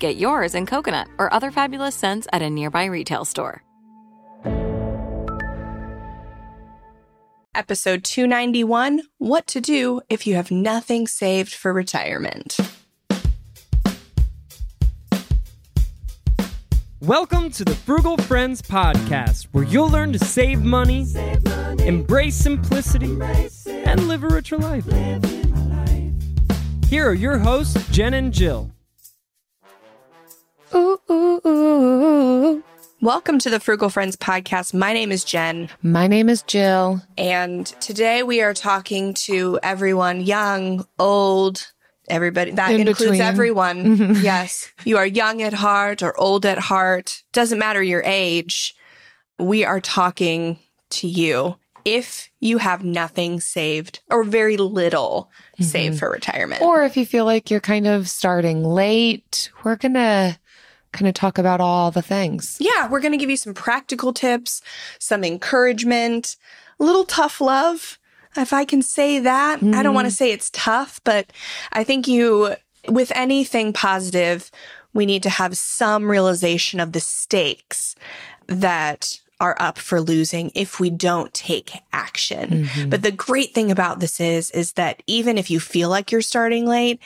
Get yours in coconut or other fabulous scents at a nearby retail store. Episode 291 What to Do If You Have Nothing Saved for Retirement. Welcome to the Frugal Friends Podcast, where you'll learn to save money, embrace simplicity, and live a richer life. Here are your hosts, Jen and Jill. Ooh, ooh, ooh. Welcome to the Frugal Friends podcast. My name is Jen. My name is Jill. And today we are talking to everyone, young, old, everybody. That In includes between. everyone. Mhm. yes. You are young at heart or old at heart. Doesn't matter your age. We are talking to you if you have nothing saved or very little saved mm-hmm. for retirement. Or if you feel like you're kind of starting late, we're going to kind of talk about all the things. yeah, we're going to give you some practical tips, some encouragement, a little tough love. If I can say that, I don't want to mm. say it's tough, but I think you, with anything positive, we need to have some realization of the stakes that are up for losing if we don't take action. Mm-hmm. But the great thing about this is, is that even if you feel like you're starting late,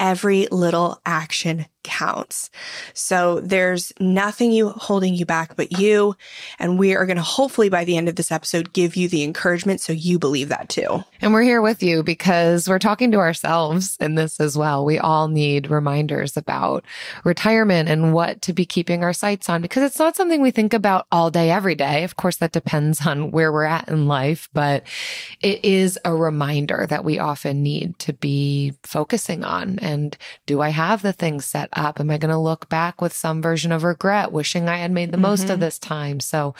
every little action counts. So there's nothing you holding you back but you. And we are going to hopefully by the end of this episode give you the encouragement so you believe that too. And we're here with you because we're talking to ourselves in this as well. We all need reminders about retirement and what to be keeping our sights on because it's not something we think about all day, every day. Of course, that depends on where we're at in life, but it is a reminder that we often need to be focusing on. And do I have the things set up? Am I going to look back with some version of regret, wishing I had made the most of mm-hmm. this time? So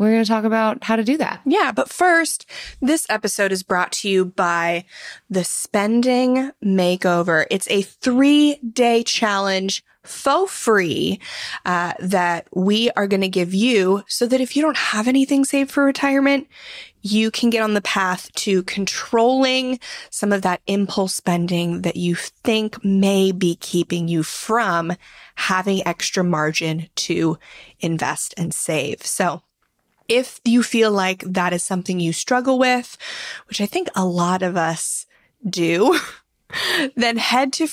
we're going to talk about how to do that. Yeah, but first, this episode is brought to you by the Spending Makeover. It's a three day challenge for free uh, that we are going to give you so that if you don't have anything saved for retirement, you can get on the path to controlling some of that impulse spending that you think may be keeping you from having extra margin to invest and save. So if you feel like that is something you struggle with, which I think a lot of us do, then head to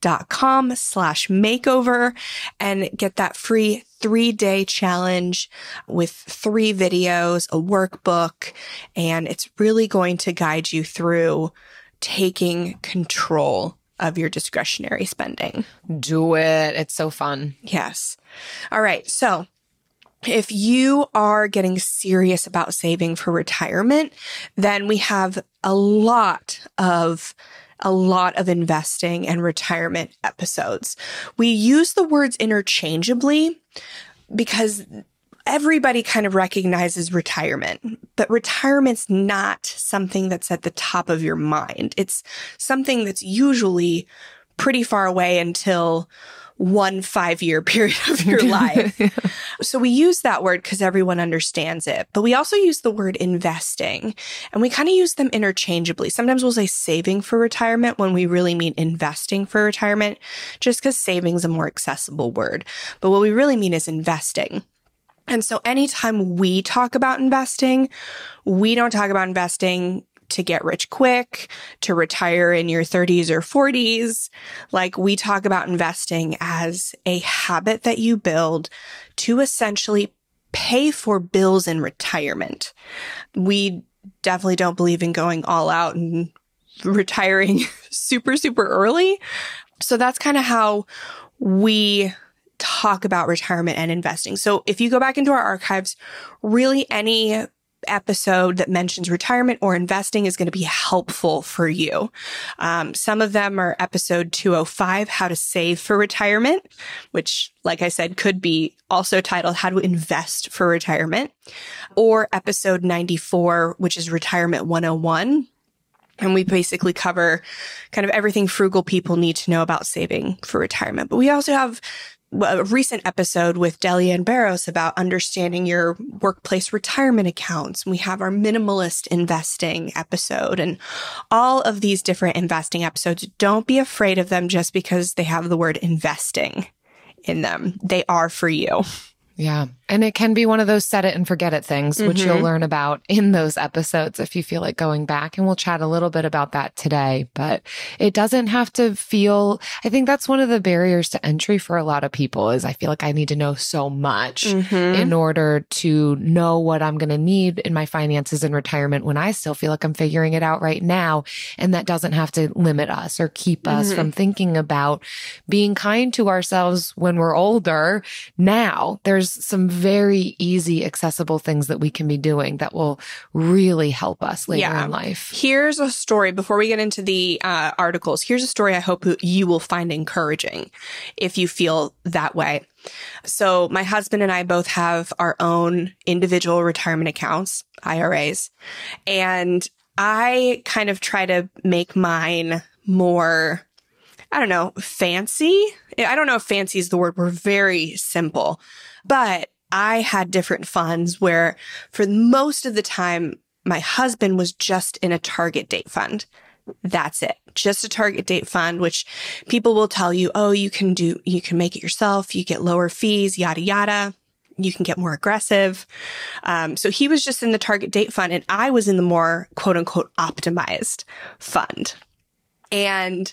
frugalfriendspodcast.com slash makeover and get that free three day challenge with three videos, a workbook, and it's really going to guide you through taking control of your discretionary spending. Do it. It's so fun. Yes. All right. So if you are getting serious about saving for retirement, then we have a lot of a lot of investing and retirement episodes. We use the words interchangeably because everybody kind of recognizes retirement, but retirement's not something that's at the top of your mind. It's something that's usually pretty far away until one five year period of your life. So we use that word because everyone understands it, but we also use the word investing and we kind of use them interchangeably. Sometimes we'll say saving for retirement when we really mean investing for retirement, just because saving is a more accessible word. But what we really mean is investing. And so anytime we talk about investing, we don't talk about investing to get rich quick, to retire in your 30s or 40s. Like we talk about investing as a habit that you build to essentially pay for bills in retirement. We definitely don't believe in going all out and retiring super, super early. So that's kind of how we talk about retirement and investing. So if you go back into our archives, really any episode that mentions retirement or investing is going to be helpful for you. Um, some of them are episode 205, how to save for retirement, which, like I said, could be also titled how to invest for retirement or episode 94, which is retirement 101. And we basically cover kind of everything frugal people need to know about saving for retirement. But we also have a recent episode with Delyanne Barros about understanding your workplace retirement accounts. We have our minimalist investing episode and all of these different investing episodes. Don't be afraid of them just because they have the word investing in them. They are for you. Yeah. And it can be one of those set it and forget it things, mm-hmm. which you'll mm-hmm. learn about in those episodes if you feel like going back. And we'll chat a little bit about that today. But it doesn't have to feel, I think that's one of the barriers to entry for a lot of people is I feel like I need to know so much mm-hmm. in order to know what I'm going to need in my finances in retirement when I still feel like I'm figuring it out right now. And that doesn't have to limit us or keep us mm-hmm. from thinking about being kind to ourselves when we're older. Now there's some very easy, accessible things that we can be doing that will really help us later yeah. in life. Here's a story before we get into the uh, articles. Here's a story I hope you will find encouraging if you feel that way. So my husband and I both have our own individual retirement accounts, IRAs, and I kind of try to make mine more I don't know, fancy. I don't know if fancy is the word. We're very simple, but I had different funds where for most of the time, my husband was just in a target date fund. That's it. Just a target date fund, which people will tell you, oh, you can do, you can make it yourself. You get lower fees, yada, yada. You can get more aggressive. Um, so he was just in the target date fund and I was in the more quote unquote optimized fund. And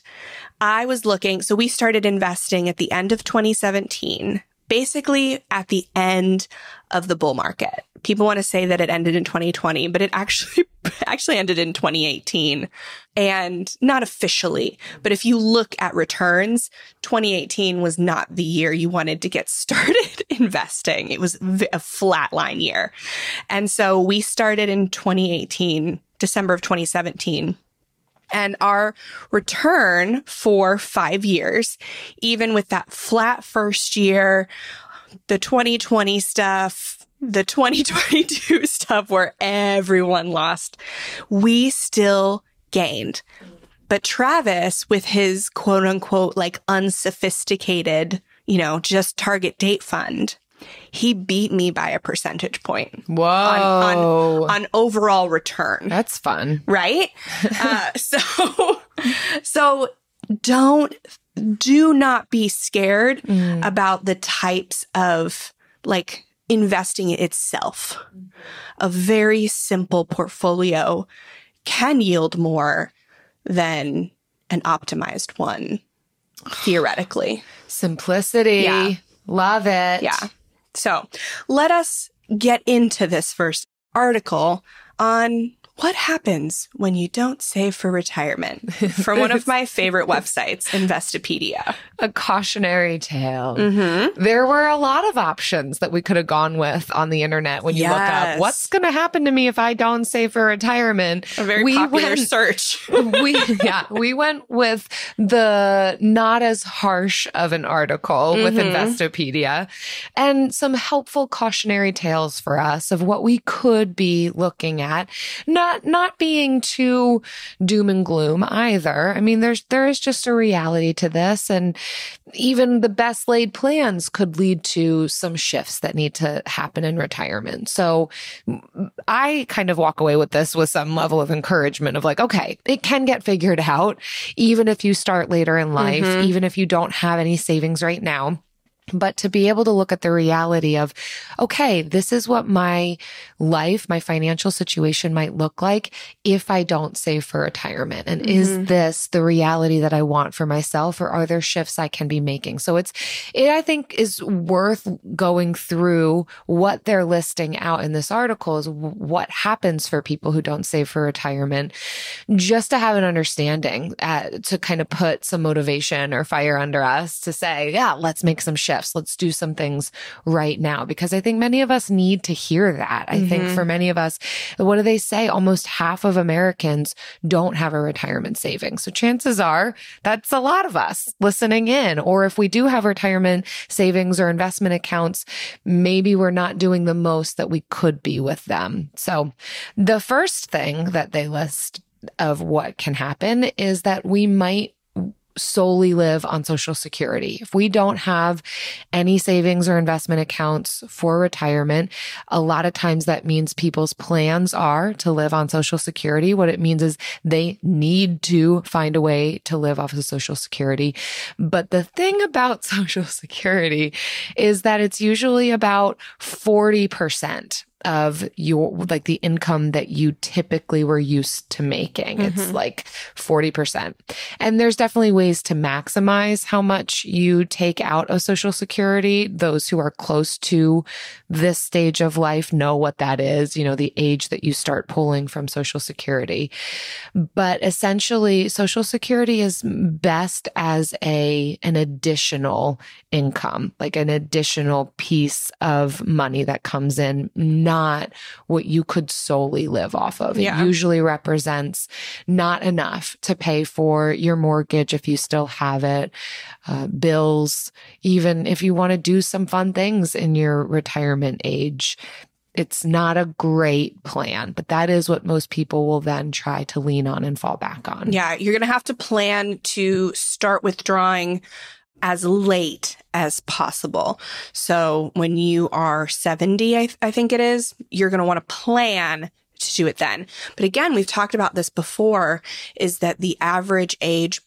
I was looking, so we started investing at the end of 2017 basically at the end of the bull market. People want to say that it ended in 2020, but it actually actually ended in 2018 and not officially. But if you look at returns, 2018 was not the year you wanted to get started investing. It was a flatline year. And so we started in 2018, December of 2017 and our return for five years, even with that flat first year, the 2020 stuff, the 2022 stuff where everyone lost, we still gained. But Travis, with his quote unquote, like unsophisticated, you know, just target date fund, he beat me by a percentage point. Whoa. On, on, on overall return. That's fun. Right? uh, so, so don't, do not be scared mm. about the types of like investing itself. A very simple portfolio can yield more than an optimized one, theoretically. Simplicity. Yeah. Love it. Yeah. So let us get into this first article on what happens when you don't save for retirement from one of my favorite websites, Investopedia. A cautionary tale. Mm-hmm. There were a lot of options that we could have gone with on the internet when you yes. look up what's going to happen to me if I don't save for retirement. A very we popular went, search. we yeah, we went with the not as harsh of an article mm-hmm. with Investopedia and some helpful cautionary tales for us of what we could be looking at. Not not not being too doom and gloom either. I mean, there's there is just a reality to this, and even the best laid plans could lead to some shifts that need to happen in retirement. So I kind of walk away with this with some level of encouragement of like, okay, it can get figured out, even if you start later in life, mm-hmm. even if you don't have any savings right now but to be able to look at the reality of, okay, this is what my life, my financial situation might look like if I don't save for retirement. And mm-hmm. is this the reality that I want for myself or are there shifts I can be making? So it's, it, I think is worth going through what they're listing out in this article is what happens for people who don't save for retirement just to have an understanding uh, to kind of put some motivation or fire under us to say, yeah, let's make some shifts Let's do some things right now because I think many of us need to hear that. I mm-hmm. think for many of us, what do they say? Almost half of Americans don't have a retirement savings. So chances are that's a lot of us listening in. Or if we do have retirement savings or investment accounts, maybe we're not doing the most that we could be with them. So the first thing that they list of what can happen is that we might solely live on Social Security. If we don't have any savings or investment accounts for retirement, a lot of times that means people's plans are to live on Social Security. What it means is they need to find a way to live off of Social Security. But the thing about Social Security is that it's usually about 40% of your like the income that you typically were used to making. Mm-hmm. It's like 40%. And there's definitely ways to maximize how much you take out of social security. Those who are close to this stage of life know what that is, you know, the age that you start pulling from social security. But essentially social security is best as a an additional income, like an additional piece of money that comes in not what you could solely live off of. Yeah. It usually represents not enough to pay for your mortgage if you still have it, uh, bills, even if you want to do some fun things in your retirement age. It's not a great plan, but that is what most people will then try to lean on and fall back on. Yeah, you're going to have to plan to start withdrawing as late as possible. So when you are 70, I, I think it is, you're going to want to plan to do it then. But again, we've talked about this before is that the average age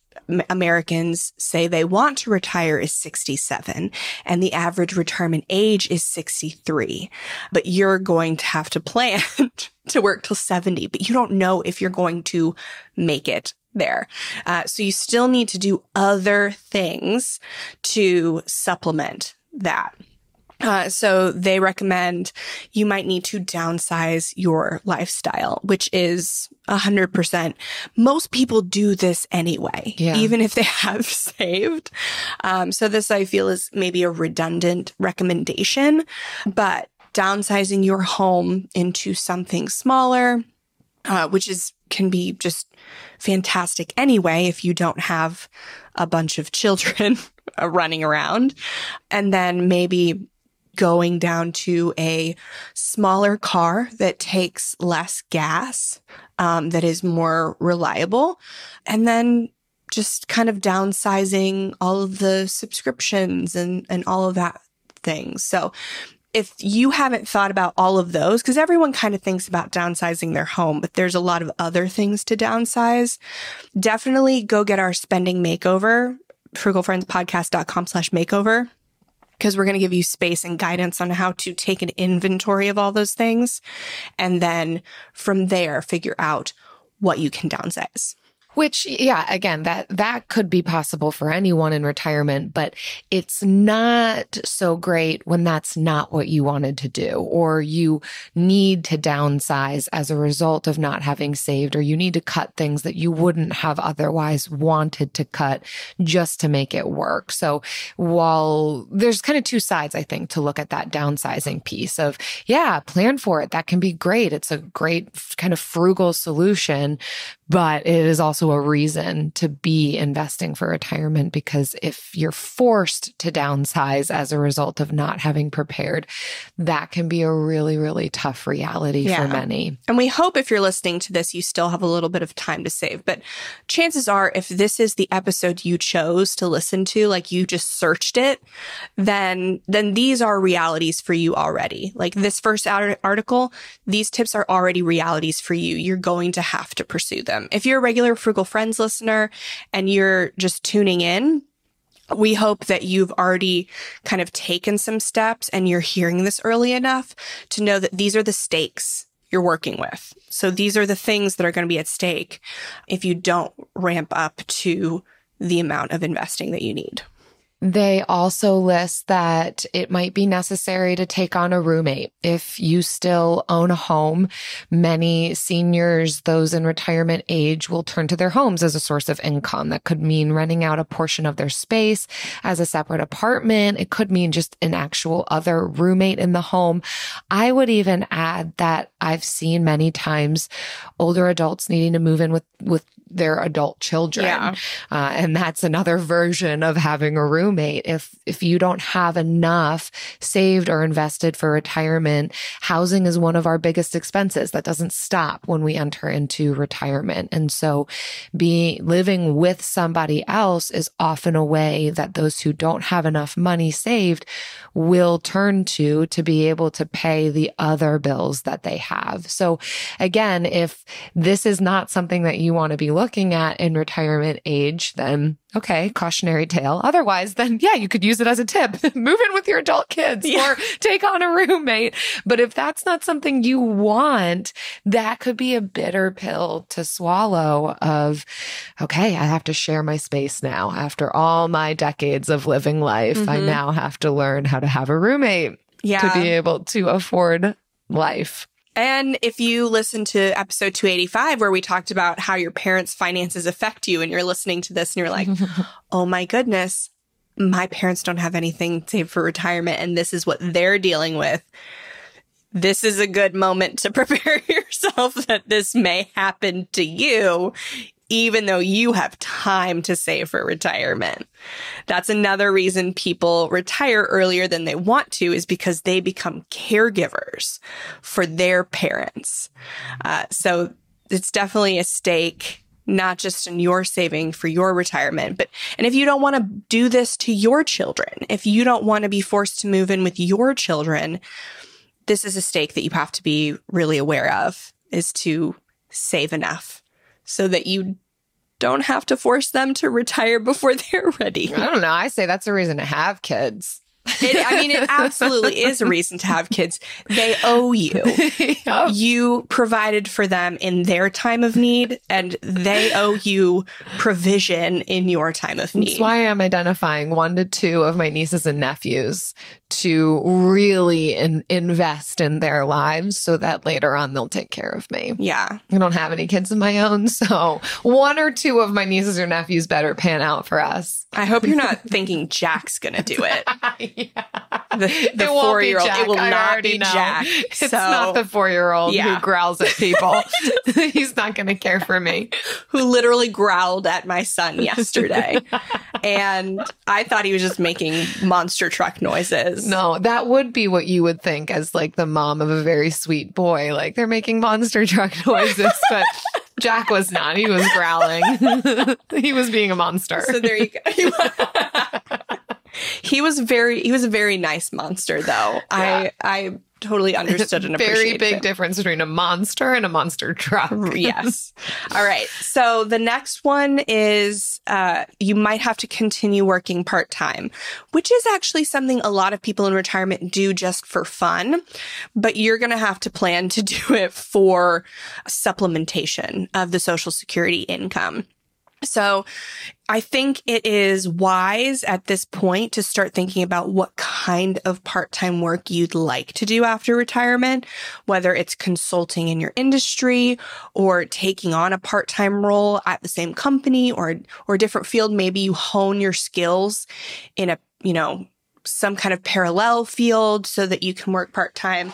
Americans say they want to retire is 67 and the average retirement age is 63. But you're going to have to plan to work till 70, but you don't know if you're going to make it there. Uh, so you still need to do other things to supplement that. Uh, so they recommend you might need to downsize your lifestyle, which is a hundred percent. Most people do this anyway, yeah. even if they have saved. Um, so this I feel is maybe a redundant recommendation, but downsizing your home into something smaller, uh, which is can be just fantastic anyway if you don't have a bunch of children running around. And then maybe going down to a smaller car that takes less gas, um, that is more reliable. And then just kind of downsizing all of the subscriptions and, and all of that things. So if you haven't thought about all of those, because everyone kind of thinks about downsizing their home, but there's a lot of other things to downsize, definitely go get our spending makeover, frugalfriendspodcast.com slash makeover, because we're going to give you space and guidance on how to take an inventory of all those things. And then from there, figure out what you can downsize. Which, yeah, again, that, that could be possible for anyone in retirement, but it's not so great when that's not what you wanted to do, or you need to downsize as a result of not having saved, or you need to cut things that you wouldn't have otherwise wanted to cut just to make it work. So while there's kind of two sides, I think, to look at that downsizing piece of, yeah, plan for it. That can be great. It's a great kind of frugal solution, but it is also a reason to be investing for retirement because if you're forced to downsize as a result of not having prepared, that can be a really, really tough reality yeah. for many. And we hope if you're listening to this, you still have a little bit of time to save. But chances are, if this is the episode you chose to listen to, like you just searched it, then, then these are realities for you already. Like this first article, these tips are already realities for you. You're going to have to pursue them. If you're a regular Frugal Friends listener and you're just tuning in, we hope that you've already kind of taken some steps and you're hearing this early enough to know that these are the stakes you're working with. So these are the things that are going to be at stake if you don't ramp up to the amount of investing that you need. They also list that it might be necessary to take on a roommate. If you still own a home, many seniors, those in retirement age, will turn to their homes as a source of income. That could mean renting out a portion of their space as a separate apartment. It could mean just an actual other roommate in the home. I would even add that I've seen many times older adults needing to move in with, with their adult children. Yeah. Uh, and that's another version of having a roommate. If, if you don't have enough saved or invested for retirement, housing is one of our biggest expenses. That doesn't stop when we enter into retirement. And so being, living with somebody else is often a way that those who don't have enough money saved will turn to to be able to pay the other bills that they have. So again, if this is not something that you want to be looking at in retirement age, then okay, cautionary tale. Otherwise, then yeah, you could use it as a tip. Move in with your adult kids Yeah. or take on a roommate. But if that's not something you want, that could be a bitter pill to swallow of, okay, I have to share my space now. After all my decades of living life, I Mhm. now have to learn how to have a roommate Yeah. to be able to afford life. And if you listen to episode 285, where we talked about how your parents' finances affect you, and you're listening to this and you're like, oh my goodness, my parents don't have anything saved for retirement, and this is what they're dealing with. This is a good moment to prepare yourself that this may happen to you, even though you have time to save for retirement. That's another reason people retire earlier than they want to is because they become caregivers for their parents. Uh, so it's definitely a stake, not just in your saving for your retirement, but, and if you don't want to do this to your children, if you don't want to be forced to move in with your children, this is a stake that you have to be really aware of is to save enough so that you don't have to force them to retire before they're ready. I don't know. I say that's a reason to have kids. It, I mean, it absolutely is a reason to have kids. They owe you. You provided for them in their time of need, and they owe you provision in your time of need. That's why I'm identifying one to two of my nieces and nephews to really in- invest in their lives so that later on they'll take care of me. yeah. I don't have any kids of my own, so one or two of my nieces or nephews better pan out for us. I hope you're not thinking Jack's going to do it. The, the It four year old. It will I not be know. Jack. It's So- not the four year old Yeah. who growls at people. He's not going to care for me. who literally growled at my son yesterday. and I thought he was just making monster truck noises. No, that would be what you would think as like the mom of a very sweet boy. Like they're making monster truck noises, but Jack was not. He was growling. he was being a monster. So there you go. he was very he was a very nice monster though. I I totally understood and very big it. difference between a monster and a monster truck. yes. All right. So the next one is uh, you might have to continue working part time, which is actually something a lot of people in retirement do just for fun, but you're going to have to plan to do it for supplementation of the Social Security income. So I think it is wise at this point to start thinking about what kind of part-time work you'd like to do after retirement, whether it's consulting in your industry or taking on a part-time role at the same company or or different field. Maybe you hone your skills in a, you know, some kind of parallel field so that you can work part time.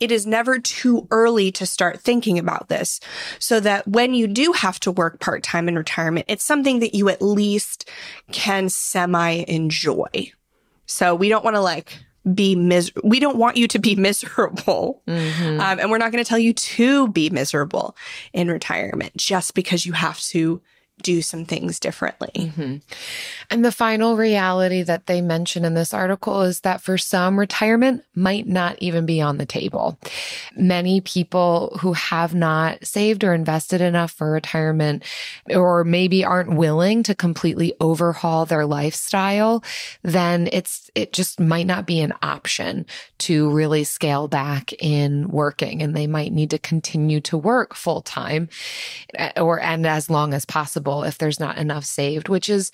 It is never too early to start thinking about this so that when you do have to work part time in retirement, it's something that you at least can semi enjoy. So we don't want to like be mis, we don't want you to be miserable. Mhm. Um, and we're not going to tell you to be miserable in retirement just because you have to do some things differently. Mm-hmm. And the final reality that they mention in this article is that for some, retirement might not even be on the table. Many people who have not saved or invested enough for retirement, or maybe aren't willing to completely overhaul their lifestyle, then it's, it just might not be an option to really scale back in working. And they might need to continue to work full time eh, or, and as long as possible if there's not enough saved, which is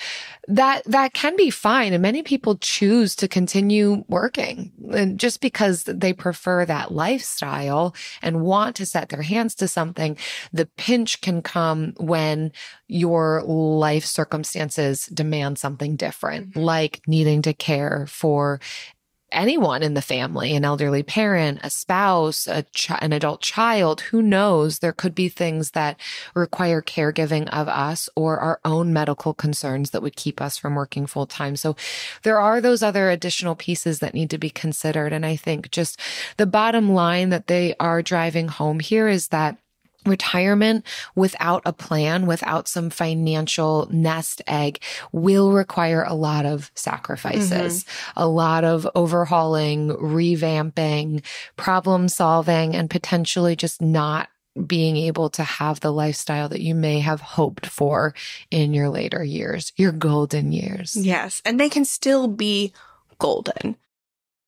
that, that can be fine. And many people choose to continue working and just because they prefer that lifestyle and want to set their hands to something, the pinch can come when your life circumstances demand something different, mm-hmm. like needing to care for anyone in the family, an elderly parent, a spouse, a an adult child, who knows? There could be things that require caregiving of us or our own medical concerns that would keep us from working full time. So there are those other additional pieces that need to be considered. And I think just the bottom line that they are driving home here is that retirement without a plan, without some financial nest egg will require a lot of sacrifices, mm-hmm. a lot of overhauling, revamping, problem solving, and potentially just not being able to have the lifestyle that you may have hoped for in your later years, your golden years. Yes. And they can still be golden.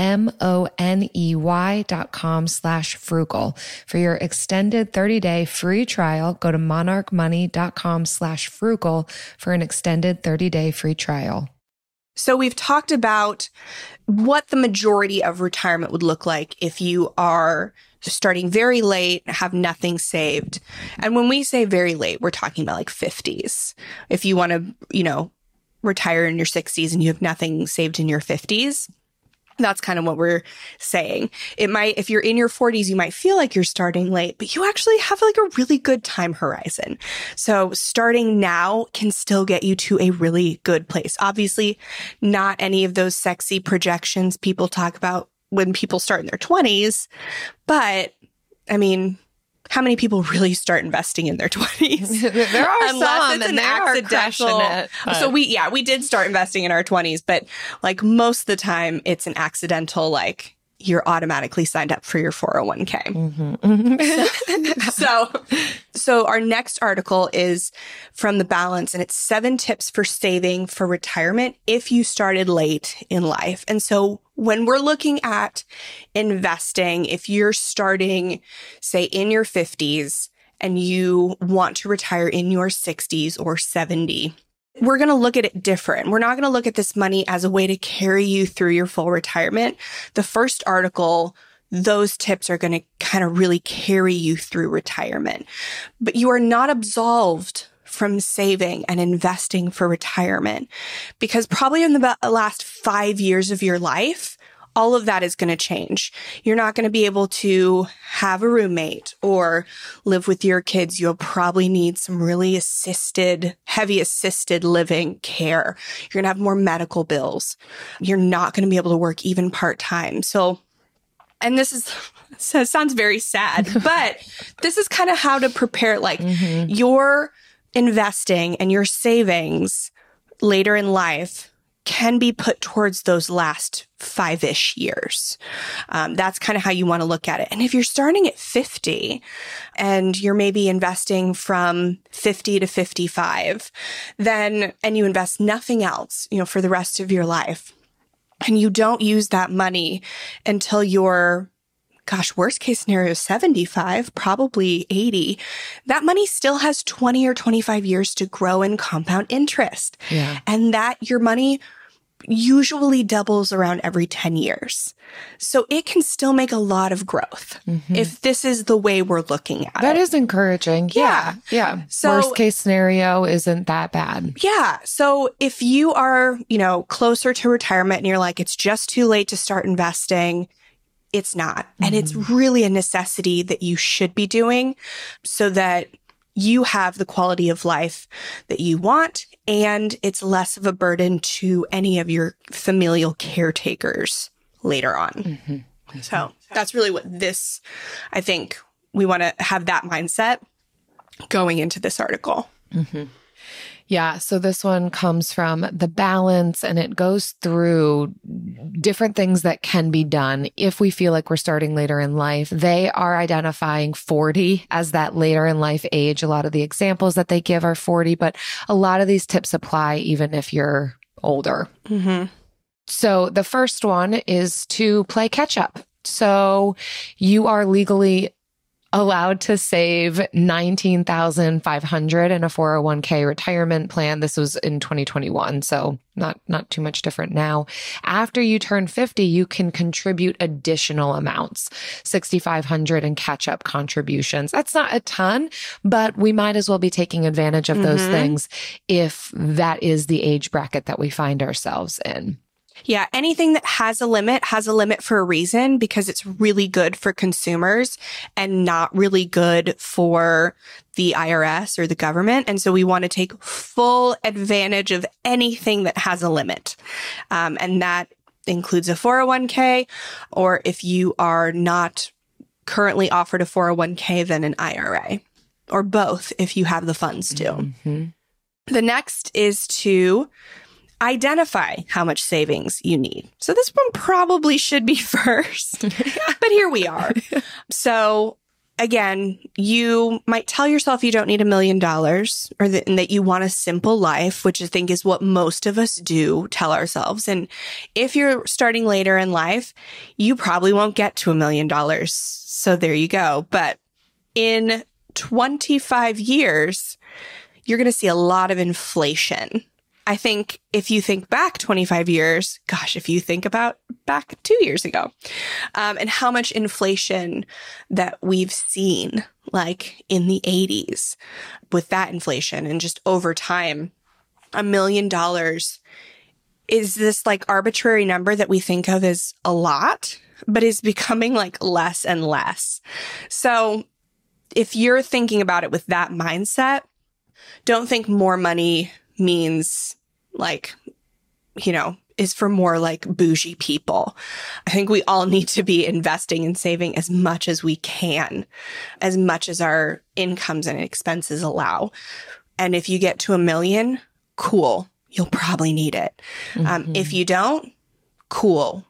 M-O-N-E-Y dot com slash frugal. For your extended 30-day free trial, go to monarchmoney.com slash frugal for an extended 30-day free trial. So we've talked about what the majority of retirement would look like if you are starting very late, have nothing saved. And when we say very late, we're talking about like 50s. If you want to, you know, retire in your 60s and you have nothing saved in your 50s, that's kind of what we're saying. It might, if you're in your 40s, you might feel like you're starting late, but you actually have like a really good time horizon. So starting now can still get you to a really good place. Obviously, not any of those sexy projections people talk about when people start in their 20s, but I mean, how many people really start investing in their 20s? there are Unless some, it's an accidental. It, so we, yeah, we did start investing in our 20s, but like most of the time it's an accidental, like, you're automatically signed up for your 401k. Mm-hmm. so, so our next article is from the balance and it's seven tips for saving for retirement if you started late in life. And so when we're looking at investing, if you're starting, say in your fifties and you want to retire in your sixties or 70, we're going to look at it different. We're not going to look at this money as a way to carry you through your full retirement. The first article, those tips are going to kind of really carry you through retirement, but you are not absolved from saving and investing for retirement because probably in the last five years of your life, all of that is going to change. You're not going to be able to have a roommate or live with your kids. You'll probably need some really assisted, heavy assisted living care. You're going to have more medical bills. You're not going to be able to work even part time. So, and this is, so sounds very sad, but this is kind of how to prepare like mm-hmm. your investing and your savings later in life can be put towards those last five ish years. Um, that's kind of how you want to look at it. And if you're starting at 50 and you're maybe investing from 50 to 55, then, and you invest nothing else, you know, for the rest of your life, and you don't use that money until you're gosh, worst case scenario 75, probably 80, that money still has 20 or 25 years to grow in compound interest. Yeah. And that your money usually doubles around every 10 years. So it can still make a lot of growth mm-hmm. if this is the way we're looking at that it. That is encouraging. Yeah. Yeah. yeah. So worst case scenario isn't that bad. Yeah. So if you are, you know, closer to retirement and you're like, it's just too late to start investing, it's not. Mm-hmm. And it's mm-hmm. really a necessity that you should be doing so that you have the quality of life that you want and it's less of a burden to any of your familial caretakers later on. Mm-hmm. So that's really what this, I think we want to have that mindset going into this article. Mm-hmm. Yeah. So this one comes from the balance and it goes through different things that can be done if we feel like we're starting later in life. They are identifying 40 as that later in life age. A lot of the examples that they give are 40, but a lot of these tips apply even if you're older. Mm-hmm. So the first one is to play catch up. So you are legally allowed to save 19,500 in a 401k retirement plan. This was in 2021. So not, not too much different now. After you turn 50, you can contribute additional amounts, 6,500 and catch up contributions. That's not a ton, but we might as well be taking advantage of mm-hmm. those things if that is the age bracket that we find ourselves in. Yeah, anything that has a limit has a limit for a reason because it's really good for consumers and not really good for the IRS or the government. And so we want to take full advantage of anything that has a limit. Um, and that includes a 401k, or if you are not currently offered a 401k, then an IRA, or both if you have the funds to. Mm-hmm. The next is to identify how much savings you need. So this one probably should be first, but here we are. So again, you might tell yourself you don't need a million dollars or that, that you want a simple life, which I think is what most of us do tell ourselves. And if you're starting later in life, you probably won't get to a million dollars. So there you go. But in 25 years, you're going to see a lot of inflation I think if you think back 25 years, gosh, if you think about back two years ago, um, and how much inflation that we've seen, like in the 80s with that inflation and just over time, a million dollars is this like arbitrary number that we think of as a lot, but is becoming like less and less. So if you're thinking about it with that mindset, don't think more money means like, you know, is for more like bougie people. I think we all need to be investing and saving as much as we can, as much as our incomes and expenses allow. And if you get to a million, cool. You'll probably need it. Um, mm-hmm. Um, if you don't, cool.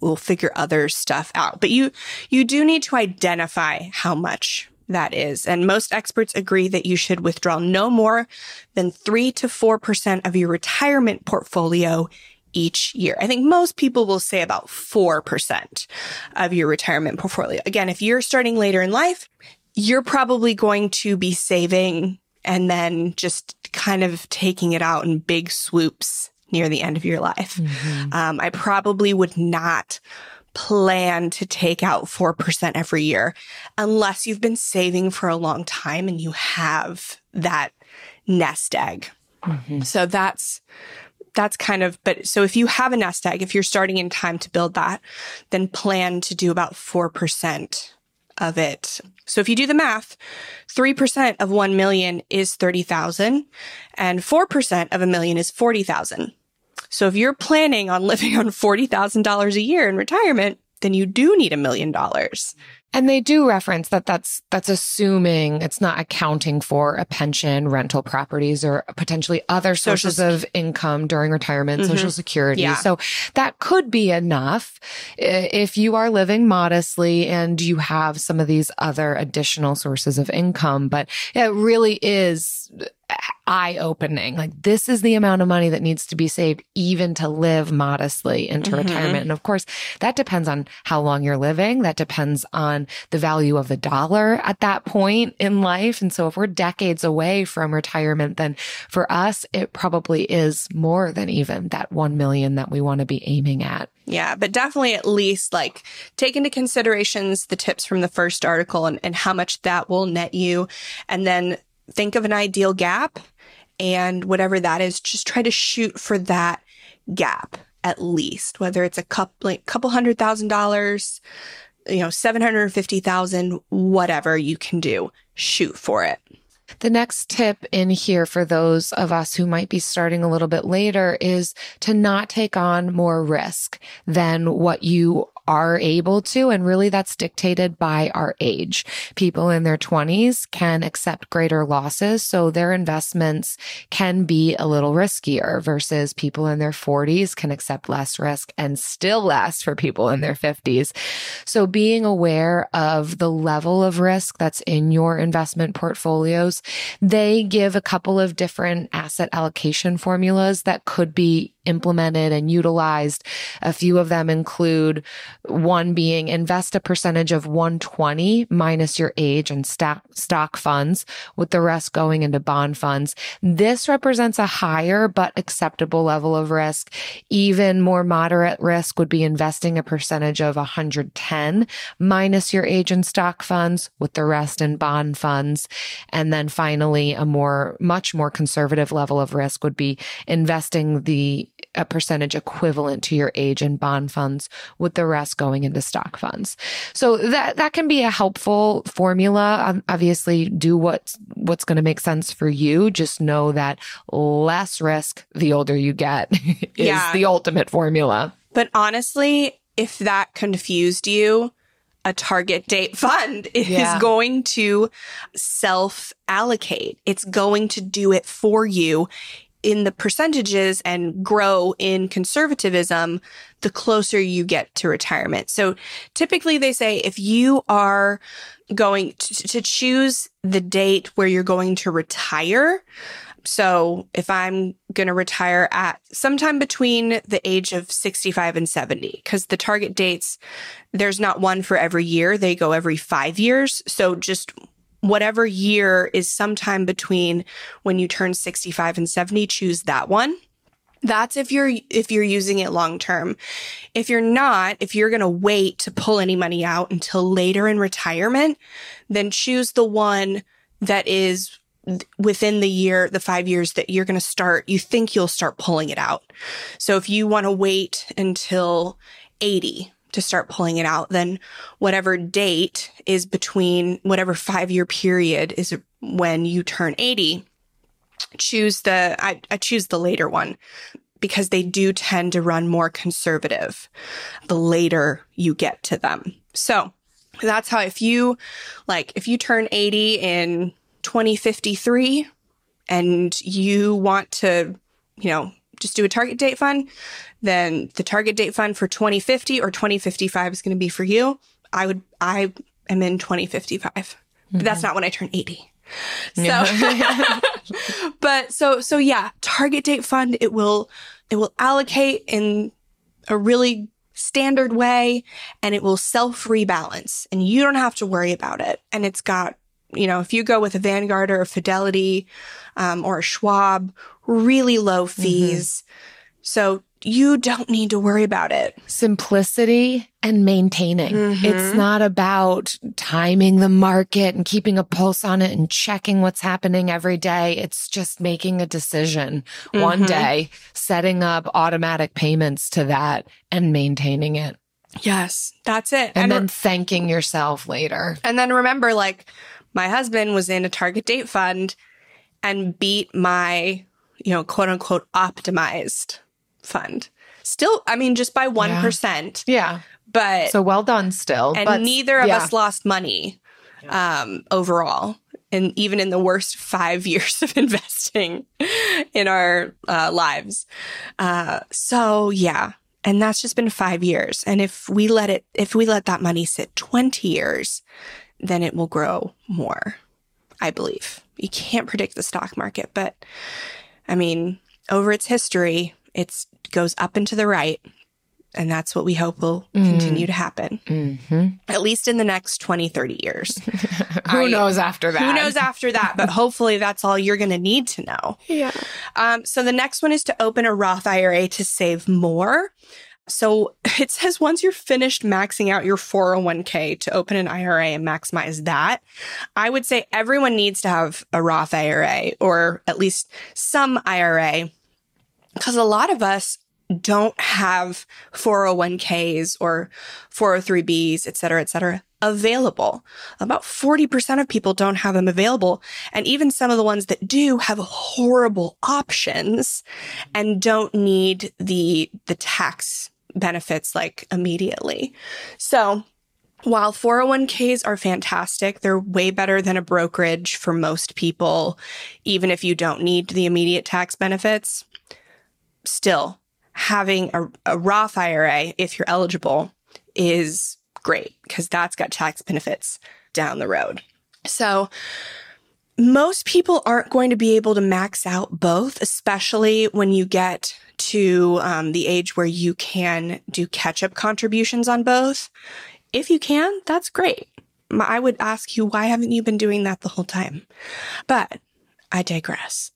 we'll figure other stuff out. But you, you do need to identify how much that is. And most experts agree that you should withdraw no more than three to 4% of your retirement portfolio each year. I think most people will say about 4% of your retirement portfolio. Again, if you're starting later in life, you're probably going to be saving and then just kind of taking it out in big swoops near the end of your life. Mm-hmm. Um, I probably would not plan to take out 4% every year unless you've been saving for a long time and you have that nest egg. Mm-hmm. So that's that's kind of but so if you have a nest egg if you're starting in time to build that then plan to do about 4% of it so if you do the math 3% of 1 million is 30,000 and 4% of a million is 40,000 so if you're planning on living on $40,000 a year in retirement, then you do need a million dollars. And they do reference that that's that's assuming it's not accounting for a pension, rental properties, or potentially other sources social, of income during retirement, mm-hmm. social security. Yeah. So that could be enough if you are living modestly and you have some of these other additional sources of income. But it really is eye opening. Like this is the amount of money that needs to be saved even to live modestly into mm-hmm. retirement. And of course, that depends on how long you're living. That depends on the value of the dollar at that point in life. And so if we're decades away from retirement, then for us, it probably is more than even that 1 million that we want to be aiming at. Yeah, but definitely at least like take into considerations the tips from the first article and, and how much that will net you. And then think of an ideal gap and whatever that is, just try to shoot for that gap at least, whether it's a couple, like, couple hundred thousand dollars, you know, 750,000, whatever you can do, shoot for it. The next tip in here for those of us who might be starting a little bit later is to not take on more risk than what you are able to. And really that's dictated by our age. People in their twenties can accept greater losses. So their investments can be a little riskier versus people in their forties can accept less risk and still less for people in their fifties. So being aware of the level of risk that's in your investment portfolios, they give a couple of different asset allocation formulas that could be implemented and utilized. A few of them include one being invest a percentage of 120 minus your age and stock, stock funds with the rest going into bond funds. This represents a higher but acceptable level of risk. Even more moderate risk would be investing a percentage of 110 minus your age and stock funds with the rest in bond funds. And then finally, a more, much more conservative level of risk would be investing the a percentage equivalent to your age in bond funds with the rest going into stock funds. So that, that can be a helpful formula. Um, obviously do what's, what's going to make sense for you. Just know that less risk the older you get is yeah. the ultimate formula. But honestly, if that confused you, a target date fund is yeah. going to self allocate. It's going to do it for you in the percentages and grow in conservatism the closer you get to retirement. So typically they say if you are going to, to choose the date where you're going to retire, so if I'm going to retire at sometime between the age of 65 and 70, because the target dates, there's not one for every year. They go every five years. So just whatever year is sometime between when you turn 65 and 70, choose that one. That's if you're if you're using it long term. If you're not, if you're going to wait to pull any money out until later in retirement, then choose the one that is within the year, the 5 years that you're going to start, you think you'll start pulling it out. So if you want to wait until 80 to start pulling it out, then whatever date is between whatever five year period is when you turn 80, choose the, I, I choose the later one because they do tend to run more conservative the later you get to them. So that's how if you like, if you turn 80 in 2053 and you want to, you know, just do a target date fund, then the target date fund for 2050 or 2055 is going to be for you. I would, I am in 2055, but that's mm-hmm. not when I turn 80. So, but so, so yeah, target date fund, it will, it will allocate in a really standard way and it will self rebalance and you don't have to worry about it. And it's got, you know, if you go with a Vanguard or a Fidelity, um, or a Schwab, really low mm-hmm. fees. So you don't need to worry about it. Simplicity and maintaining. It's mm-hmm. not about timing the market and keeping a pulse on it and checking what's happening every day. It's just making a decision one mm-hmm. day, setting up automatic payments to that and maintaining it. Yes, that's it. And, And, then thanking yourself later. and then remember, like my husband was in a target date fund and beat my, you know, quote unquote optimized fund. Still, I mean, just by 1%, Yeah. but So well done still. and but neither of yeah. us lost money um, overall. And even in the worst five years of investing in our uh, lives. Uh, so yeah. And that's just been five years. And if we let it, if we let that money sit 20 years, then it will grow more, I believe. You can't predict the stock market, but I mean, over its history, it goes up and to the right. And that's what we hope will continue to happen, Mhm. at least in the next 20, 30 years. Who I- knows after that? Who knows after that? But hopefully that's all you're going to need to know. Yeah. Um, so the next one is to open a Roth IRA to save more. So it says once you're finished maxing out your 401k to open an IRA and maximize that, I would say everyone needs to have a Roth IRA or at least some IRA because a lot of us don't have 401ks or 403bs, et cetera, et cetera, available. About 40% of people don't have them available. And even some of the ones that do have horrible options and don't need the, the tax benefits like immediately. So while 401ks are fantastic, they're way better than a brokerage for most people, even if you don't need the immediate tax benefits. Still, having a, a Roth IRA, if you're eligible, is great because that's got tax benefits down the road. So, most people aren't going to be able to max out both, especially when you get to um, the age where you can do catch up contributions on both. If you can, that's great. I would ask you, why haven't you been doing that the whole time? But I digress.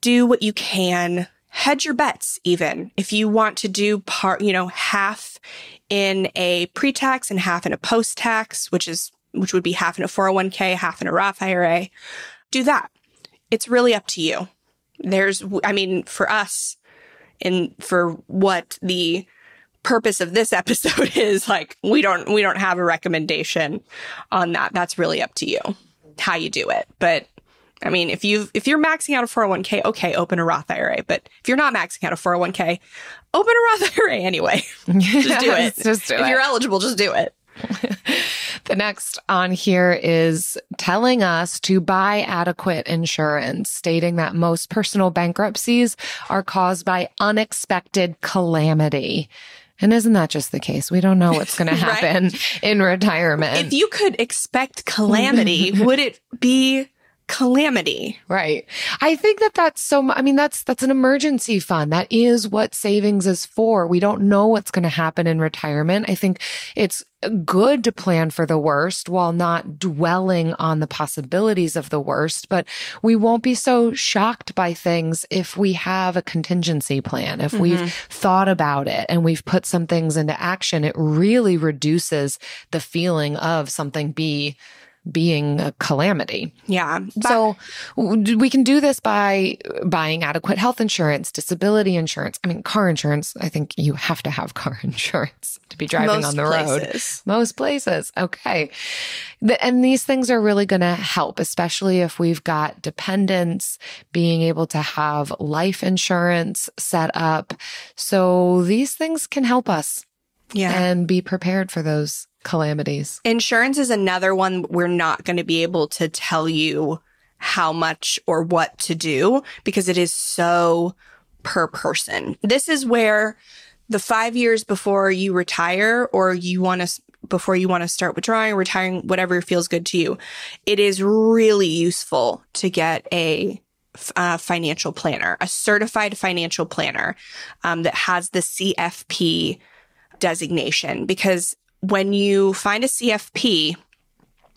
Do what you can. Hedge your bets, even if you want to do part, you know, half in a pre tax and half in a post tax, which is, which would be half in a 401k, half in a Roth IRA. Do that. It's really up to you. There's, I mean, for us, and for what the purpose of this episode is like we don't we don't have a recommendation on that. That's really up to you how you do it. But i mean if you if you're maxing out a 401k okay open a roth ira but if you're not maxing out a 401k open a roth ira anyway. Just do it. Just do if it. you're eligible just do it The next on here is telling us to buy adequate insurance, stating that most personal bankruptcies are caused by unexpected calamity. And isn't that just the case? We don't know what's going to Right. happen in retirement. if you could expect calamity would it be calamity Right. I think that that's so, I mean, that's, that's an emergency fund. That is what savings is for. We don't know what's going to happen in retirement. I think it's good to plan for the worst while not dwelling on the possibilities of the worst, but we won't be so shocked by things if we have a contingency plan. If we've mm-hmm. thought about it and we've put some things into action, it really reduces the feeling of something be being a calamity. yeah So we can do this by buying adequate health insurance, disability insurance. I mean, car insurance. I think you have to have car insurance to be driving Most on the road. places. Most places. Okay. The- and these things are really going to help, especially if we've got dependents being able to have life insurance set up. So these things can help us yeah and be prepared for those calamities. Insurance is another one we're not going to be able to tell you how much or what to do because it is so per person. This is where the five years before you retire or you want to before you want to start withdrawing, retiring, whatever feels good to you, it is really useful to get a uh, financial planner, a certified financial planner um, that has the CFP designation. Because when you find a CFP,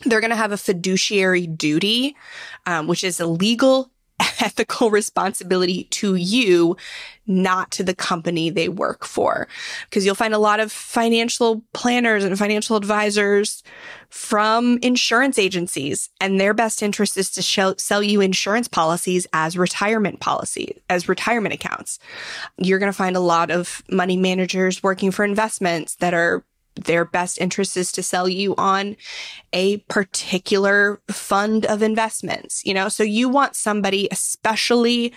they're going to have a fiduciary duty, um, which is a legal ethical responsibility to you, not to the company they work for. Because you'll find a lot of financial planners and financial advisors from insurance agencies, and their best interest is to sell you insurance policies as retirement policies, as retirement accounts. You're going to find a lot of money managers working for investments that are their best interest is to sell you on a particular fund of investments, you know? So you want somebody, especially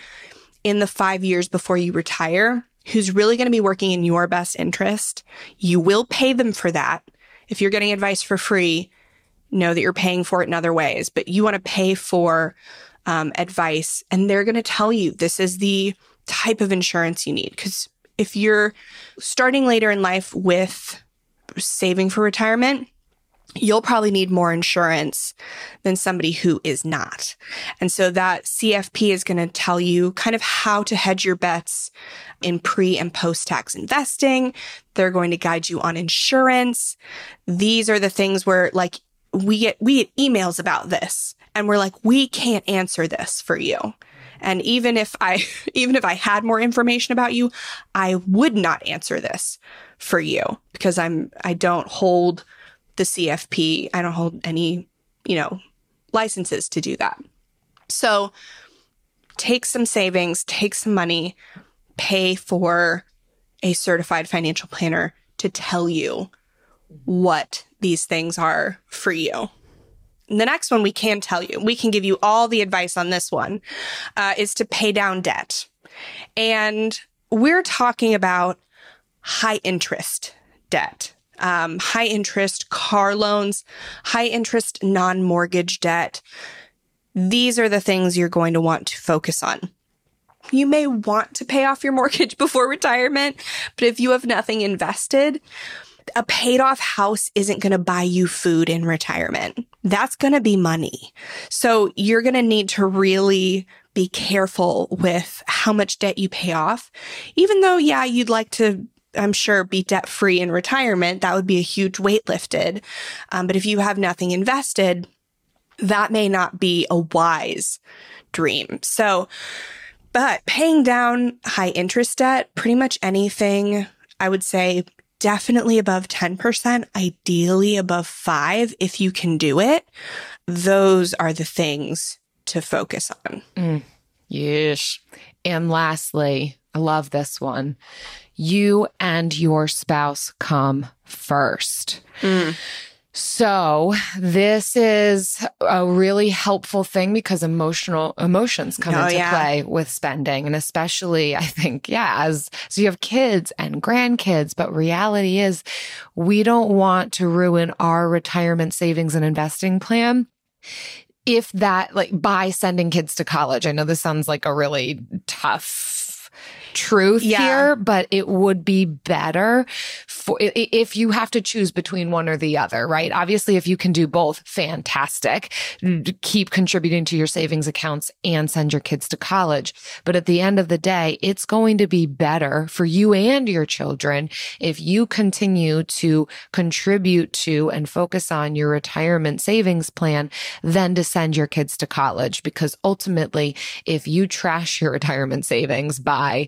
in the five years before you retire, who's really going to be working in your best interest. You will pay them for that. If you're getting advice for free, know that you're paying for it in other ways, but you want to pay for um, advice and they're going to tell you this is the type of insurance you need. Because if you're starting later in life with saving for retirement, you'll probably need more insurance than somebody who is not. And so that CFP is going to tell you kind of how to hedge your bets in pre and post tax investing. They're going to guide you on insurance. These are the things where like we get, we get emails about this and we're like, we can't answer this for you. And even if I, even if I had more information about you, I would not answer this for you because I'm, I don't hold the CFP. I don't hold any, you know, licenses to do that. So take some savings, take some money, pay for a certified financial planner to tell you what these things are for you. The next one we can tell you, we can give you all the advice on this one, uh, is to pay down debt. And we're talking about high interest debt, um, high interest car loans, high interest non mortgage debt. These are the things you're going to want to focus on. You may want to pay off your mortgage before retirement, but if you have nothing invested, a paid off house isn't going to buy you food in retirement. That's going to be money. So you're going to need to really be careful with how much debt you pay off. Even though, yeah, you'd like to I'm sure, be debt free in retirement. That would be a huge weight lifted. Um, but if you have nothing invested, that may not be a wise dream. So, but paying down high interest debt, pretty much anything, I would say definitely above 10%, ideally above five, if you can do it. Those are the things to focus on. Mm, yes. And lastly, I love this one you and your spouse come first. Mm. So this is a really helpful thing because emotional emotions come oh, into yeah. play with spending. And especially, I think, yeah, as, so you have kids and grandkids, but reality is we don't want to ruin our retirement savings and investing plan if that like by sending kids to college. I know this sounds like a really tough truth yeah. here, but it would be better for if you have to choose between one or the other, right? Obviously, if you can do both, fantastic. Keep contributing to your savings accounts and send your kids to college. But at the end of the day, it's going to be better for you and your children if you continue to contribute to and focus on your retirement savings plan than to send your kids to college. Because ultimately, if you trash your retirement savings by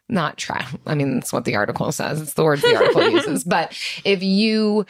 not try. I mean, that's what the article says. It's the words the article uses. But if you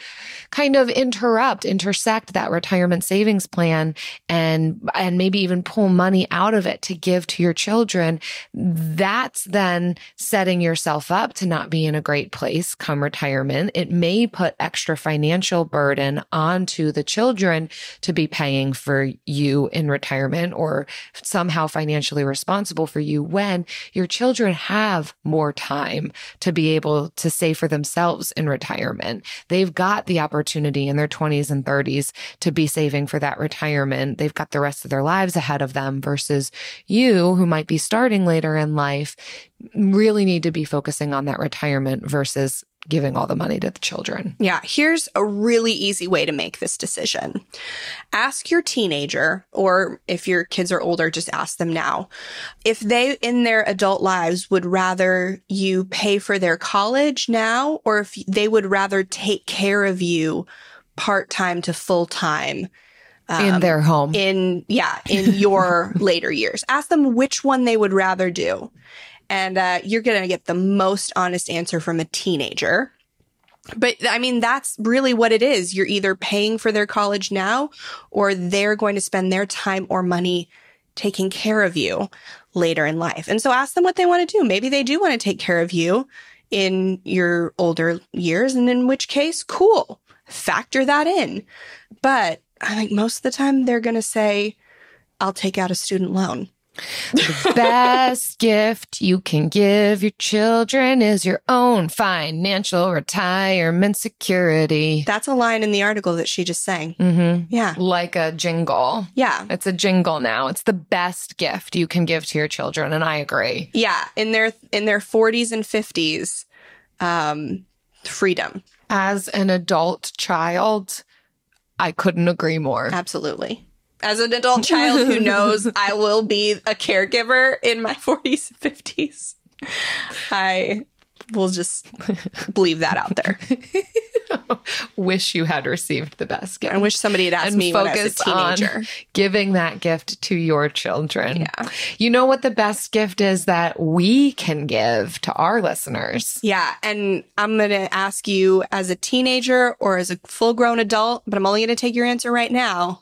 kind of interrupt, intersect that retirement savings plan and, and maybe even pull money out of it to give to your children, that's then setting yourself up to not be in a great place come retirement. It may put extra financial burden onto the children to be paying for you in retirement or somehow financially responsible for you when your children have more time to be able to save for themselves in retirement. They've got the opportunity in their 20s and 30s to be saving for that retirement. They've got the rest of their lives ahead of them versus you who might be starting later in life really need to be focusing on that retirement versus giving all the money to the children. Yeah, here's a really easy way to make this decision. Ask your teenager, or if your kids are older, just ask them now, if they in their adult lives would rather you pay for their college now, or if they would rather take care of you part time to full time. in um, their home. In, yeah, in your later years. Ask them which one they would rather do and uh, you're going to get the most honest answer from a teenager. But I mean, that's really what it is. You're either paying for their college now or they're going to spend their time or money taking care of you later in life. And so ask them what they want to do. Maybe they do want to take care of you in your older years. And in which case, cool, factor that in. But I think most of the time they're going to say, I'll take out a student loan. The best gift you can give your children is your own financial retirement security. That's a line in the article that she just sang. Mm-hmm. Yeah. Like a jingle. Yeah. It's a jingle now. It's the best gift you can give to your children. And I agree. Yeah. In their, in their 40s and 50s, um, freedom. As an adult child, I couldn't agree more. Absolutely as an adult child who knows I will be a caregiver in my 40s and 50s. I will just believe that out there. wish you had received the best gift. I wish somebody had asked and me when I focus was a teenager. on giving that gift to your children. Yeah. You know what the best gift is that we can give to our listeners? Yeah. And I'm going to ask you as a teenager or as a full grown adult, but I'm only going to take your answer right now.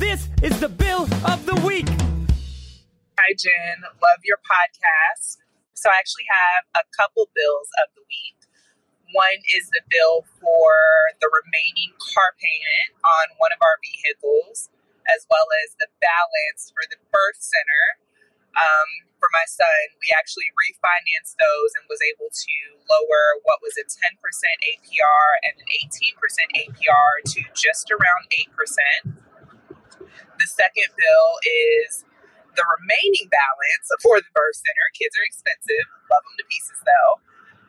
This is the bill of the week. Hi, Jen. Love your podcast. So I actually have a couple bills of the week. One is the bill for the remaining car payment on one of our vehicles, as well as the balance for the birth center. Um, for my son, we actually refinanced those and was able to lower what was a 10% APR and an 18% APR to just around 8%. The second bill is the remaining balance for the birth center. Kids are expensive, love them to pieces though.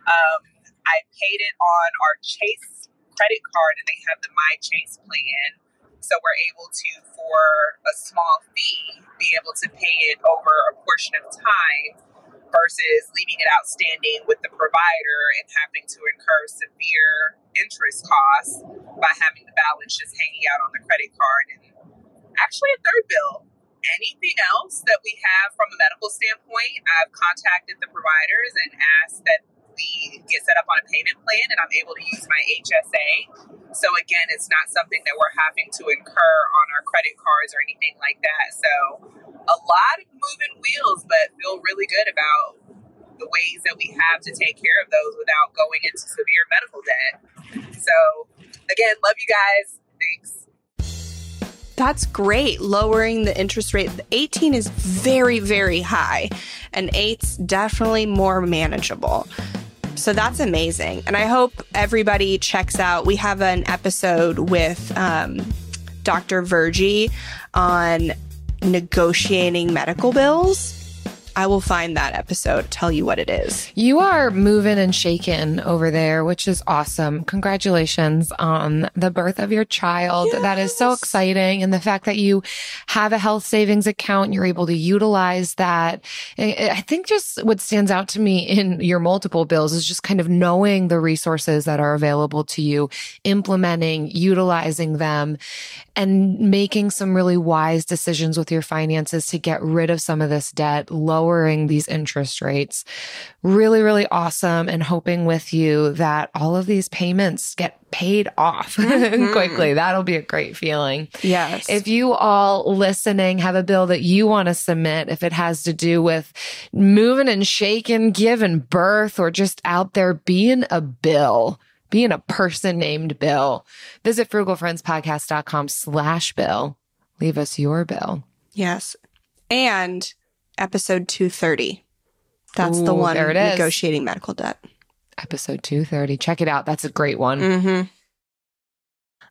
Um, I paid it on our Chase credit card and they have the My Chase plan. So we're able to, for a small fee, be able to pay it over a portion of time versus leaving it outstanding with the provider and having to incur severe interest costs by having the balance just hanging out on the credit card. And actually, a third bill. Anything else that we have from a medical standpoint, I've contacted the providers and asked that we get set up on a payment plan and I'm able to use my HSA. So again, it's not something that we're having to incur on our credit cards or anything like that. So a lot of moving wheels, but feel really good about the ways that we have to take care of those without going into severe medical debt. So again, love you guys. Thanks. That's great. Lowering the interest rate. 18 is very, very high, and eight's definitely more manageable. So that's amazing. And I hope everybody checks out. We have an episode with um, Dr. Virgie on negotiating medical bills. I will find that episode, tell you what it is. You are moving and shaking over there, which is awesome. Congratulations on the birth of your child. Yes. That is so exciting. And the fact that you have a health savings account, you're able to utilize that. I think just what stands out to me in your multiple bills is just kind of knowing the resources that are available to you, implementing, utilizing them and making some really wise decisions with your finances to get rid of some of this debt, lowering these interest rates. Really, really awesome. And hoping with you that all of these payments get paid off mm-hmm. quickly. That'll be a great feeling. Yes. If you all listening have a bill that you want to submit, if it has to do with moving and shaking, giving birth, or just out there being a bill, being a person named Bill, visit frugalfriendspodcast.com slash bill. Leave us your bill. Yes. And episode 230. That's Ooh, the one there it is. negotiating medical debt. Episode 230. Check it out. That's a great one. Mm-hmm.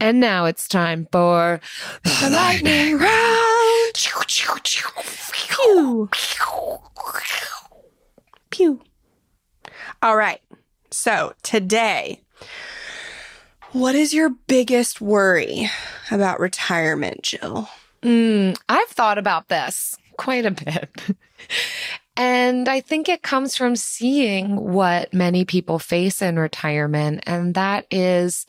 And now it's time for the lightning round. Pew. Pew. All right. So today, what is your biggest worry about retirement, Jill? Mm, I've thought about this quite a bit. And I think it comes from seeing what many people face in retirement, and that is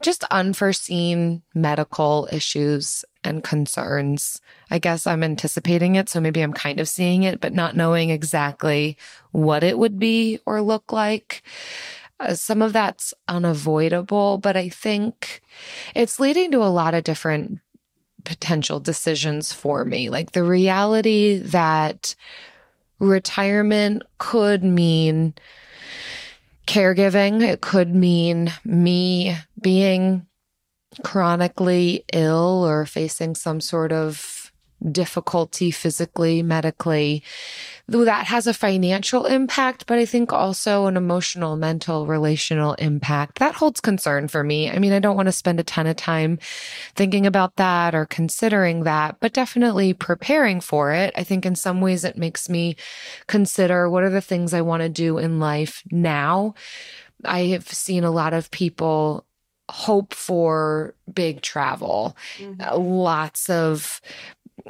just unforeseen medical issues and concerns. I guess I'm anticipating it, so maybe I'm kind of seeing it, but not knowing exactly what it would be or look like. Uh, some of that's unavoidable, but I think it's leading to a lot of different potential decisions for me. Like the reality that retirement could mean caregiving. It could mean me being chronically ill or facing some sort of difficulty physically, medically. That has a financial impact, but I think also an emotional, mental, relational impact. That holds concern for me. I mean, I don't want to spend a ton of time thinking about that or considering that, but definitely preparing for it. I think in some ways it makes me consider what are the things I want to do in life now. I have seen a lot of people hope for big travel, mm-hmm. lots of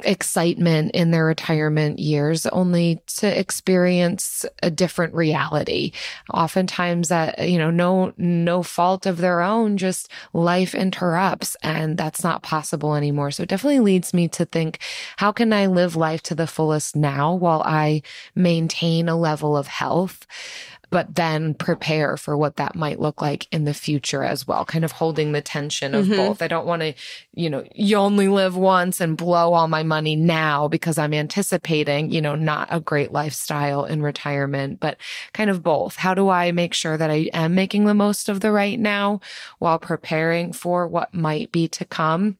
excitement in their retirement years only to experience a different reality. Oftentimes that you know no no fault of their own just life interrupts and that's not possible anymore. So it definitely leads me to think how can i live life to the fullest now while i maintain a level of health but then prepare for what that might look like in the future as well. Kind of holding the tension of Mhm. both. I don't want to, you know, you only live once and blow all my money now because I'm anticipating, you know, not a great lifestyle in retirement, but kind of both. How do I make sure that I am making the most of the right now while preparing for what might be to come?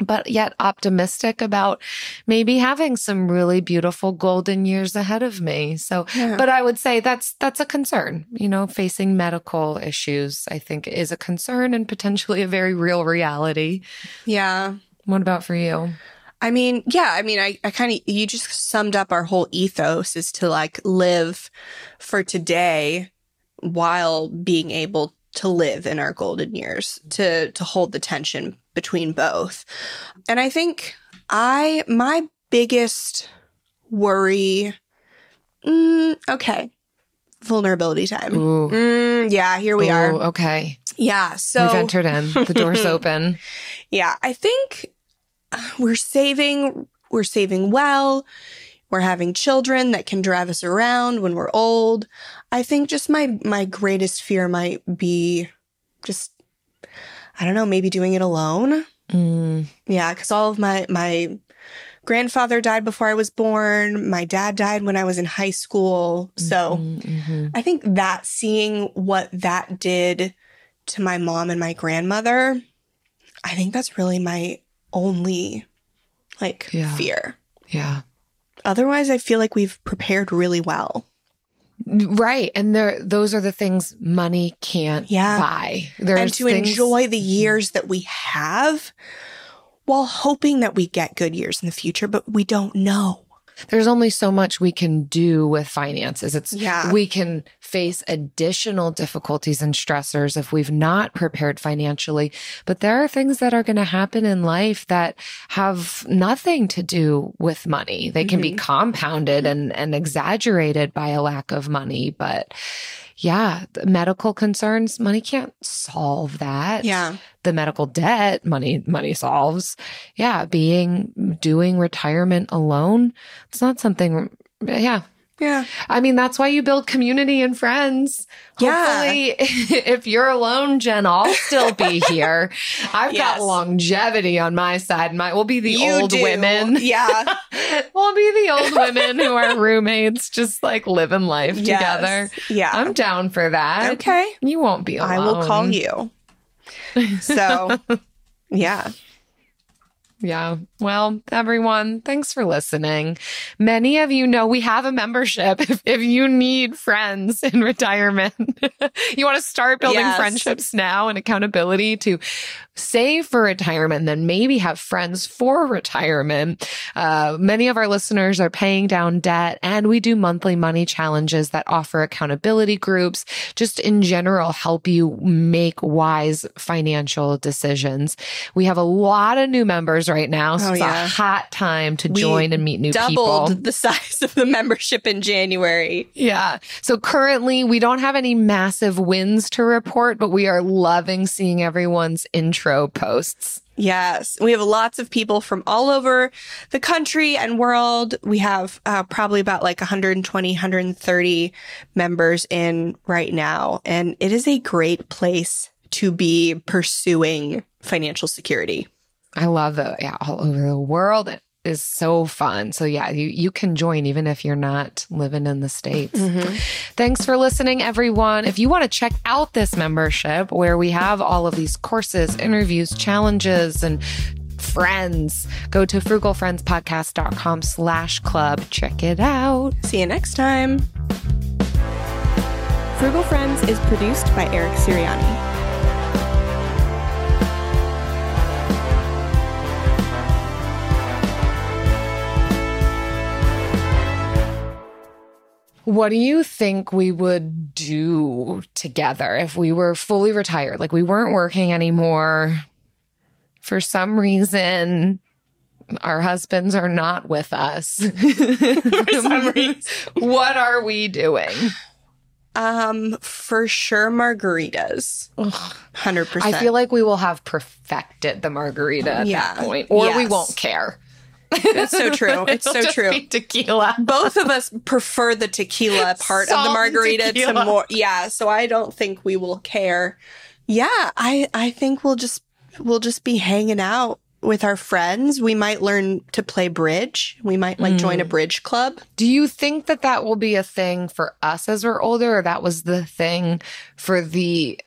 But yet optimistic about maybe having some really beautiful golden years ahead of me. So, Yeah. but I would say that's, that's a concern, you know, facing medical issues, I think is a concern and potentially a very real reality. Yeah. What about for you? I mean, yeah, I mean, I, I kind of, you just summed up our whole ethos is to like live for today while being able to live in our golden years, to, to hold the tension between both. And I think I, my biggest worry, mm, okay, vulnerability time. Mm, yeah, here we Ooh, are. Okay. Yeah. So We've entered in. The door's open. yeah, I think uh, we're saving we're saving well. We're having children that can drive us around when we're old. I think just my my greatest fear might be just I don't know, maybe doing it alone. Mm, Yeah, cuz all of my my grandfather died before I was born. My dad died when I was in high school. So, mhm, mhm. I think that seeing what that did to my mom and my grandmother, I think that's really my only like Yeah. fear. Yeah. Otherwise, I feel like we've prepared really well. Right. And there, those are the things money can't Yeah. buy. There's and to things- enjoy the mm-hmm. years that we have while hoping that we get good years in the future, but we don't know. There's only so much we can do with finances. It's Yeah. we can face additional difficulties and stressors if we've not prepared financially. But there are things that are going to happen in life that have nothing to do with money. They can be mm-hmm. compounded and, and exaggerated by a lack of money. But yeah, medical concerns, money can't solve that. Yeah. the medical debt money money solves. Yeah being doing retirement alone it's not something yeah Yeah. i mean that's why you build community and friends Yeah. if you're alone jen i'll still be here i've Yes. got longevity on my side my we'll be the You old do. women Yeah. we'll be the old women who are roommates just like living life Yes. together Yeah. i'm down for that okay. you won't be alone I will call you. So, yeah. Yeah. Well, everyone, thanks for listening. Many of you know we have a membership. If, if you need friends in retirement, you want to start building Yes. friendships now and accountability to save for retirement and then maybe have friends for retirement. Uh, many of our listeners are paying down debt and we do monthly money challenges that offer accountability groups, just in general, help you make wise financial decisions. We have a lot of new members right now. So Oh, it's yeah. a hot time to We join and meet new Doubled people. Doubled the size of the membership in January. Yeah. So currently we don't have any massive wins to report, but we are loving seeing everyone's intro posts. Yes, we have lots of people from all over the country and world. We have uh, probably about like 120, 130 members in right now. And it is a great place to be pursuing financial security. I love it. Yeah, all over the world. It is so fun. So yeah, you, you can join even if you're not living in the States. Mm-hmm. Thanks for listening, everyone. If you want to check out this membership where we have all of these courses, interviews, challenges, and friends, go to frugalfriendspodcast.com slash club. Check it out. See you next time. Frugal Friends is produced by Eric Siriani. What do you think we would do together if we were fully retired? Like we weren't working anymore. For some reason, our husbands are not with us. For some reason. What are we doing? Um, for sure, margaritas. 100%. I feel like we will have perfected the margarita at Yeah. that point, or we won't care. It's so true. It's so true. tequila. Both of us prefer the tequila part of the margarita to more. Yeah, so I don't think we will care. Yeah, I I think we'll just we'll just be hanging out with our friends. We might learn to play bridge. We might like join a Mm. bridge club. Do you think that that will be a thing for us as we're older, or that was the thing for the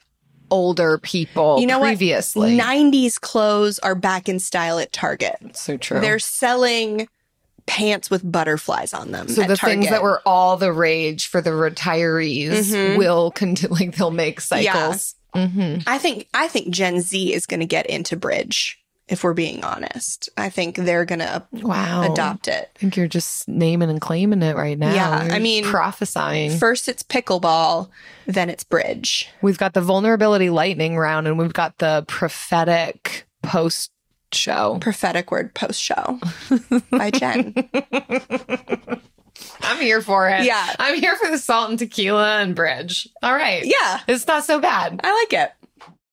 older people you know previously? what? 90s clothes are back in style at Target. so true. They're selling pants with butterflies on them. so the things that were all the rage for the retirees Mhm. will continue. Like they'll make Yeah. cycles. hmm I think I think Gen Z is going to get into bridge. If we're being honest, I think they're going to Wow. adopt it. I think you're just naming and claiming it right now. Yeah, You're I mean, prophesying. First, it's pickleball, then it's bridge. We've got the vulnerability lightning round, and we've got the prophetic post show. Prophetic word post show by Jen. I'm here for it. Yeah. I'm here for the salt and tequila and bridge. All right. Yeah. It's not so bad. I like it.